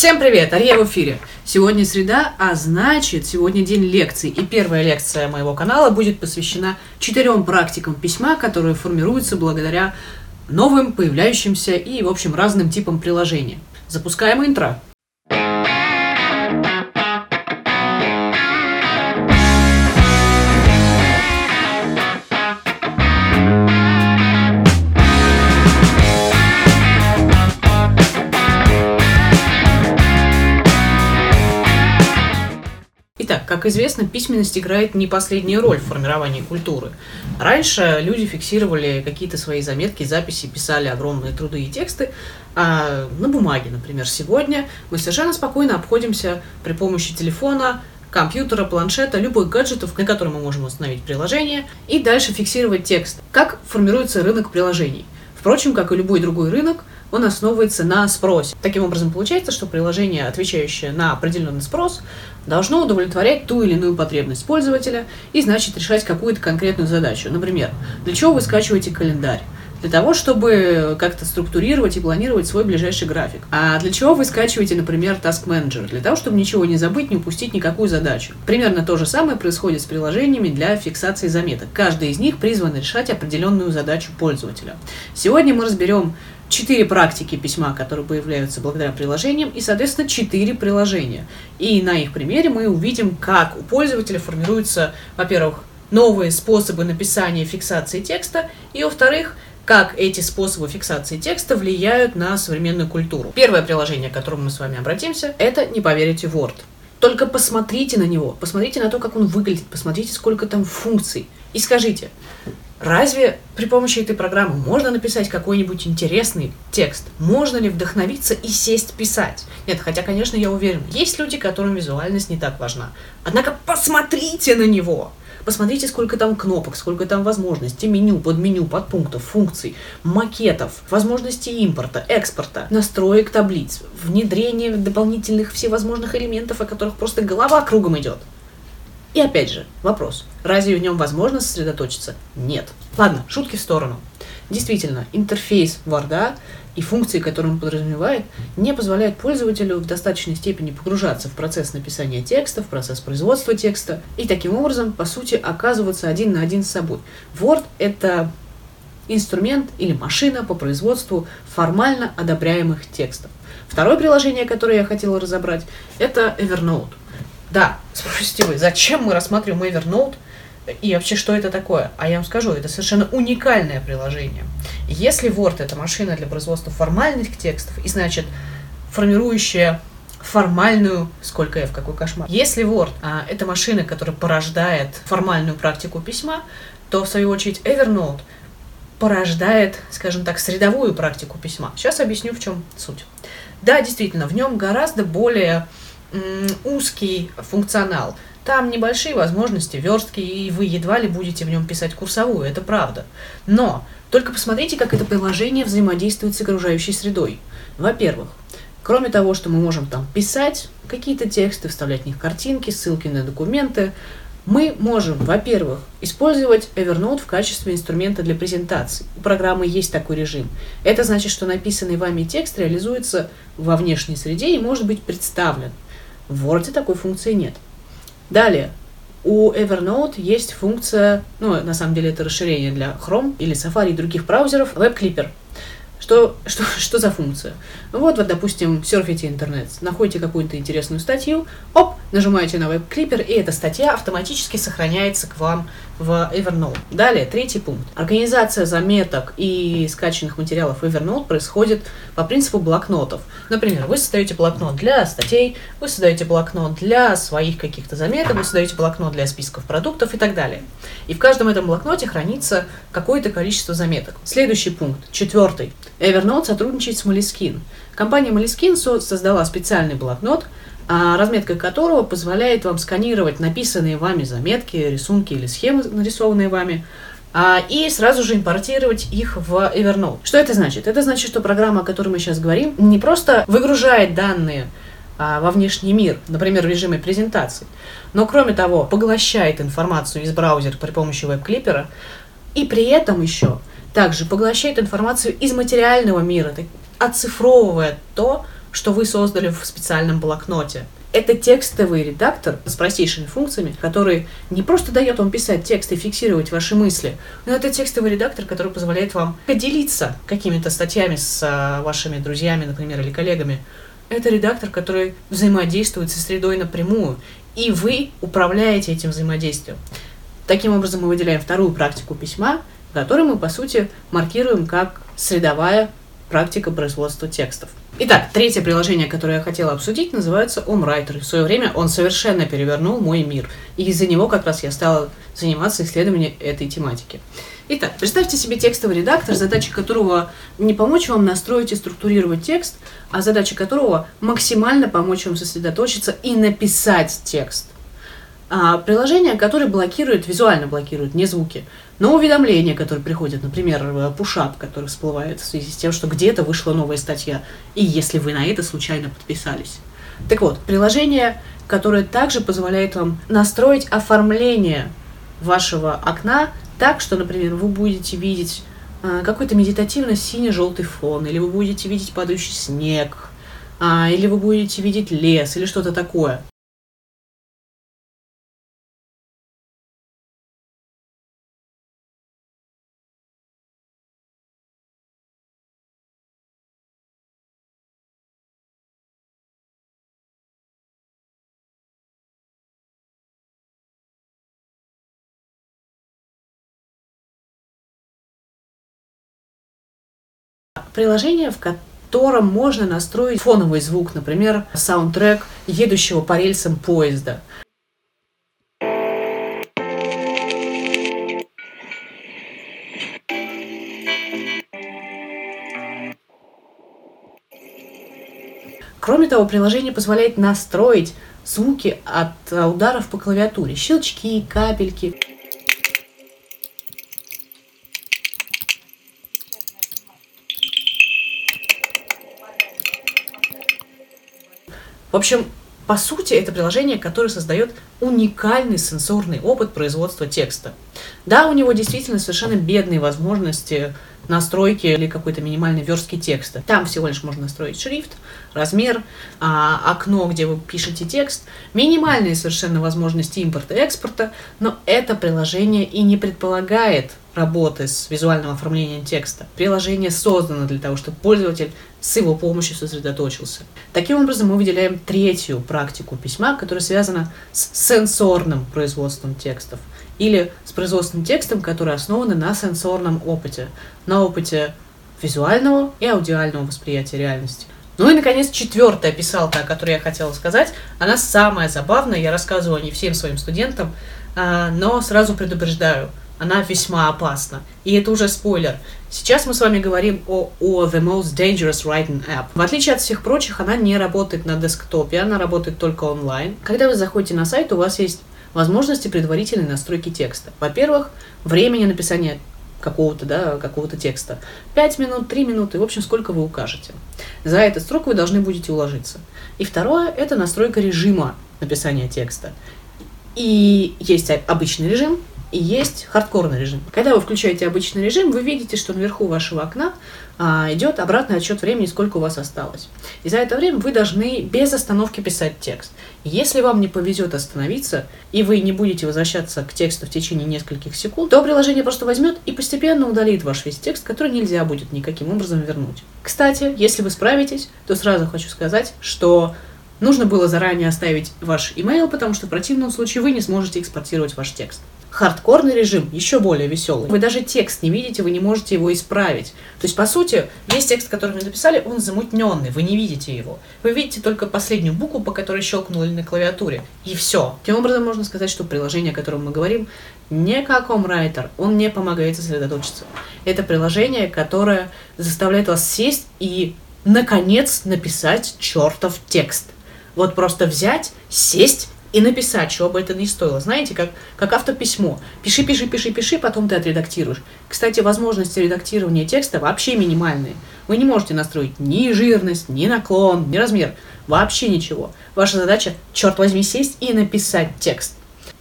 Всем привет, Ария в эфире. Сегодня среда, а значит, сегодня день лекций. И первая лекция моего канала будет посвящена четырем практикам письма, которые формируются благодаря новым, появляющимся и, в общем, разным типам приложения. Запускаем интро. Как известно, письменность играет не последнюю роль в формировании культуры. Раньше люди фиксировали какие-то свои заметки, записи, писали огромные труды и тексты а, на бумаге, например. Сегодня мы совершенно спокойно обходимся при помощи телефона, компьютера, планшета, любых гаджетов, на которые мы можем установить приложение, и дальше фиксировать текст. Как формируется рынок приложений? Впрочем, как и любой другой рынок, он основывается на спросе. Таким образом, получается, что приложение, отвечающее на определенный спрос, должно удовлетворять ту или иную потребность пользователя и, значит, решать какую-то конкретную задачу. Например, для чего вы скачиваете календарь? Для того, чтобы как-то структурировать и планировать свой ближайший график. А для чего вы скачиваете, например, Task Manager? Для того, чтобы ничего не забыть, не упустить никакую задачу. Примерно то же самое происходит с приложениями для фиксации заметок. Каждый из них призван решать определенную задачу пользователя. Сегодня мы разберем четыре практики письма, которые появляются благодаря приложениям, и, соответственно, четыре приложения. И на их примере мы увидим, как у пользователя формируются, во-первых, новые способы написания фиксации текста, и, во-вторых, как эти способы фиксации текста влияют на современную культуру. Первое приложение, к которому мы с вами обратимся, это, не поверите, Word. Только посмотрите на него, посмотрите на то, как он выглядит, посмотрите, сколько там функций. И скажите, Разве при помощи этой программы можно написать какой-нибудь интересный текст? Можно ли вдохновиться и сесть писать? Нет, хотя, конечно, я уверен, есть люди, которым визуальность не так важна. Однако посмотрите на него! Посмотрите, сколько там кнопок, сколько там возможностей, меню, подменю, подпунктов, функций, макетов, возможностей импорта, экспорта, настроек таблиц, внедрения дополнительных всевозможных элементов, о которых просто голова кругом идет. И опять же, вопрос. Разве в нем возможно сосредоточиться? Нет. Ладно, шутки в сторону. Действительно, интерфейс Word и функции, которые он подразумевает, не позволяют пользователю в достаточной степени погружаться в процесс написания текста, в процесс производства текста, и таким образом, по сути, оказываться один на один с собой. Word — это инструмент или машина по производству формально одобряемых текстов. Второе приложение, которое я хотела разобрать, это Evernote. Да, спросите вы, зачем мы рассматриваем Evernote и вообще что это такое? А я вам скажу, это совершенно уникальное приложение. Если Word это машина для производства формальных текстов, и значит формирующая формальную, сколько я в какой кошмар. Если Word а, это машина, которая порождает формальную практику письма, то в свою очередь Evernote порождает, скажем так, средовую практику письма. Сейчас объясню, в чем суть. Да, действительно, в нем гораздо более узкий функционал. Там небольшие возможности верстки, и вы едва ли будете в нем писать курсовую, это правда. Но только посмотрите, как это приложение взаимодействует с окружающей средой. Во-первых, кроме того, что мы можем там писать какие-то тексты, вставлять в них картинки, ссылки на документы, мы можем, во-первых, использовать Evernote в качестве инструмента для презентации. У программы есть такой режим. Это значит, что написанный вами текст реализуется во внешней среде и может быть представлен. В Word такой функции нет. Далее, у Evernote есть функция, ну, на самом деле это расширение для Chrome или Safari и других браузеров, Web Clipper. Что, что, что за функция? Вот, вот, допустим, серфите интернет, находите какую-то интересную статью, оп, нажимаете на веб-клипер, и эта статья автоматически сохраняется к вам в Evernote. Далее, третий пункт. Организация заметок и скачанных материалов в Evernote происходит по принципу блокнотов. Например, вы создаете блокнот для статей, вы создаете блокнот для своих каких-то заметок, вы создаете блокнот для списков продуктов и так далее. И в каждом этом блокноте хранится какое-то количество заметок. Следующий пункт, четвертый. Evernote сотрудничает с Moleskine. Компания Moleskine создала специальный блокнот, разметка которого позволяет вам сканировать написанные вами заметки, рисунки или схемы, нарисованные вами, а, и сразу же импортировать их в Evernote. Что это значит? Это значит, что программа, о которой мы сейчас говорим, не просто выгружает данные а, во внешний мир, например, в режиме презентации, но кроме того поглощает информацию из браузера при помощи веб-клипера, и при этом еще также поглощает информацию из материального мира, оцифровывая то, что вы создали в специальном блокноте. Это текстовый редактор с простейшими функциями, который не просто дает вам писать текст и фиксировать ваши мысли, но это текстовый редактор, который позволяет вам поделиться какими-то статьями с а, вашими друзьями, например, или коллегами. Это редактор, который взаимодействует со средой напрямую, и вы управляете этим взаимодействием. Таким образом, мы выделяем вторую практику письма, которую мы, по сути, маркируем как средовая практика производства текстов. Итак, третье приложение, которое я хотела обсудить, называется OnWriter. В свое время он совершенно перевернул мой мир. И из-за него как раз я стала заниматься исследованием этой тематики. Итак, представьте себе текстовый редактор, задача которого не помочь вам настроить и структурировать текст, а задача которого максимально помочь вам сосредоточиться и написать текст – приложение, которое блокирует, визуально блокирует, не звуки, но уведомления, которые приходят, например, пушап, который всплывает в связи с тем, что где-то вышла новая статья, и если вы на это случайно подписались. Так вот, приложение, которое также позволяет вам настроить оформление вашего окна так, что, например, вы будете видеть а, какой-то медитативно синий-желтый фон, или вы будете видеть падающий снег, а, или вы будете видеть лес, или что-то такое. Приложение, в котором можно настроить фоновый звук, например, саундтрек едущего по рельсам поезда. Кроме того, приложение позволяет настроить звуки от ударов по клавиатуре, щелчки, капельки. Общем, по сути, это приложение, которое создает уникальный сенсорный опыт производства текста. Да, у него действительно совершенно бедные возможности настройки или какой-то минимальной верстки текста. Там всего лишь можно настроить шрифт, размер, а, окно, где вы пишете текст, минимальные совершенно возможности импорта и экспорта, но это приложение и не предполагает работы с визуальным оформлением текста. Приложение создано для того, чтобы пользователь с его помощью сосредоточился. Таким образом, мы выделяем третью практику письма, которая связана с сенсорным производством текстов или с производственным текстом, который основан на сенсорном опыте, на опыте визуального и аудиального восприятия реальности. Ну и, наконец, четвертая писалка, о которой я хотела сказать, она самая забавная, я рассказываю о ней всем своим студентам, а, но сразу предупреждаю – она весьма опасна. И это уже спойлер. Сейчас мы с вами говорим о, о The Most Dangerous Writing App. В отличие от всех прочих, она не работает на десктопе, она работает только онлайн. Когда вы заходите на сайт, у вас есть возможности предварительной настройки текста. Во-первых, времени написания какого-то, да, какого-то текста. 5 минут, 3 минуты, в общем, сколько вы укажете. За этот срок вы должны будете уложиться. И второе – это настройка режима написания текста. И есть обычный режим, и есть хардкорный режим. Когда вы включаете обычный режим, вы видите, что наверху вашего окна а, идет обратный отсчет времени, сколько у вас осталось. И за это время вы должны без остановки писать текст. Если вам не повезет остановиться, и вы не будете возвращаться к тексту в течение нескольких секунд, то приложение просто возьмет и постепенно удалит ваш весь текст, который нельзя будет никаким образом вернуть. Кстати, если вы справитесь, то сразу хочу сказать, что нужно было заранее оставить ваш email, потому что в противном случае вы не сможете экспортировать ваш текст. Хардкорный режим еще более веселый. Вы даже текст не видите, вы не можете его исправить. То есть, по сути, весь текст, который вы написали, он замутненный, вы не видите его. Вы видите только последнюю букву, по которой щелкнули на клавиатуре. И все. Таким образом, можно сказать, что приложение, о котором мы говорим, не как OmWriter, он не помогает сосредоточиться. Это приложение, которое заставляет вас сесть и, наконец, написать чертов текст. Вот просто взять, сесть и написать, чего бы это ни стоило. Знаете, как, как автописьмо. Пиши, пиши, пиши, пиши, потом ты отредактируешь. Кстати, возможности редактирования текста вообще минимальные. Вы не можете настроить ни жирность, ни наклон, ни размер. Вообще ничего. Ваша задача, черт возьми, сесть и написать текст.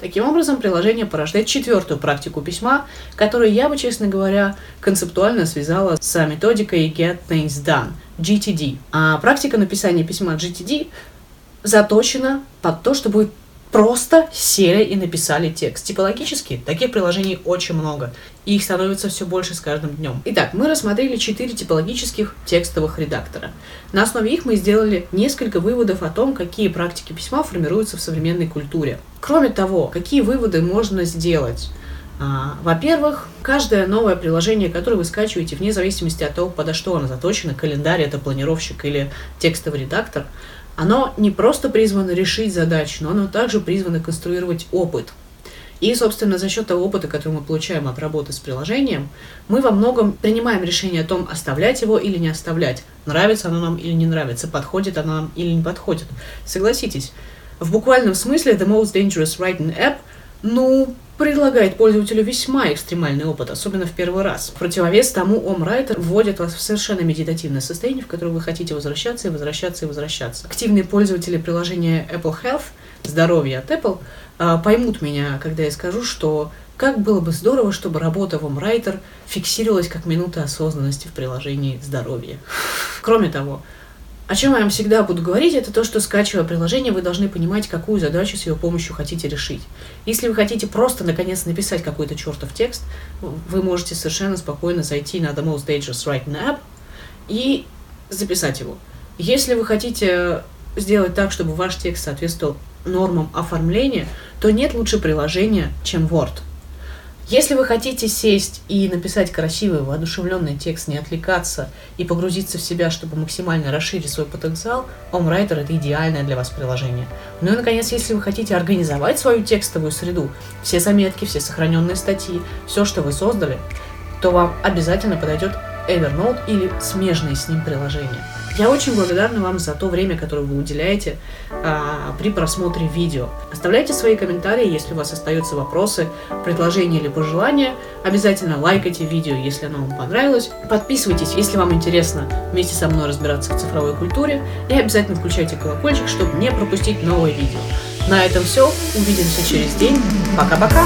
Таким образом, приложение порождает четвертую практику письма, которую я бы, честно говоря, концептуально связала с методикой Get Things Done, GTD. А практика написания письма GTD заточена под то, чтобы просто сели и написали текст. Типологически таких приложений очень много, и их становится все больше с каждым днем. Итак, мы рассмотрели четыре типологических текстовых редактора. На основе их мы сделали несколько выводов о том, какие практики письма формируются в современной культуре. Кроме того, какие выводы можно сделать? А, во-первых, каждое новое приложение, которое вы скачиваете, вне зависимости от того, подо что оно заточено, календарь, это планировщик или текстовый редактор, оно не просто призвано решить задачу, но оно также призвано конструировать опыт. И, собственно, за счет того опыта, который мы получаем от работы с приложением, мы во многом принимаем решение о том, оставлять его или не оставлять, нравится оно нам или не нравится, подходит оно нам или не подходит. Согласитесь, в буквальном смысле The Most Dangerous Writing App, ну, предлагает пользователю весьма экстремальный опыт, особенно в первый раз. В противовес тому OmWriter вводит вас в совершенно медитативное состояние, в которое вы хотите возвращаться и возвращаться и возвращаться. Активные пользователи приложения Apple Health, здоровье от Apple, а, поймут меня, когда я скажу, что как было бы здорово, чтобы работа в OmWriter фиксировалась как минута осознанности в приложении здоровья. Кроме того, о чем я вам всегда буду говорить, это то, что скачивая приложение, вы должны понимать, какую задачу с его помощью хотите решить. Если вы хотите просто, наконец, написать какой-то чертов текст, вы можете совершенно спокойно зайти на The Most Dangerous Writing App и записать его. Если вы хотите сделать так, чтобы ваш текст соответствовал нормам оформления, то нет лучше приложения, чем Word. Если вы хотите сесть и написать красивый, воодушевленный текст, не отвлекаться и погрузиться в себя, чтобы максимально расширить свой потенциал, OmWriter — это идеальное для вас приложение. Ну и, наконец, если вы хотите организовать свою текстовую среду, все заметки, все сохраненные статьи, все, что вы создали, то вам обязательно подойдет Evernote или смежные с ним приложения. Я очень благодарна вам за то время, которое вы уделяете а, при просмотре видео. Оставляйте свои комментарии, если у вас остаются вопросы, предложения или пожелания. Обязательно лайкайте видео, если оно вам понравилось. Подписывайтесь, если вам интересно вместе со мной разбираться в цифровой культуре. И обязательно включайте колокольчик, чтобы не пропустить новые видео. На этом все. Увидимся через день. Пока-пока.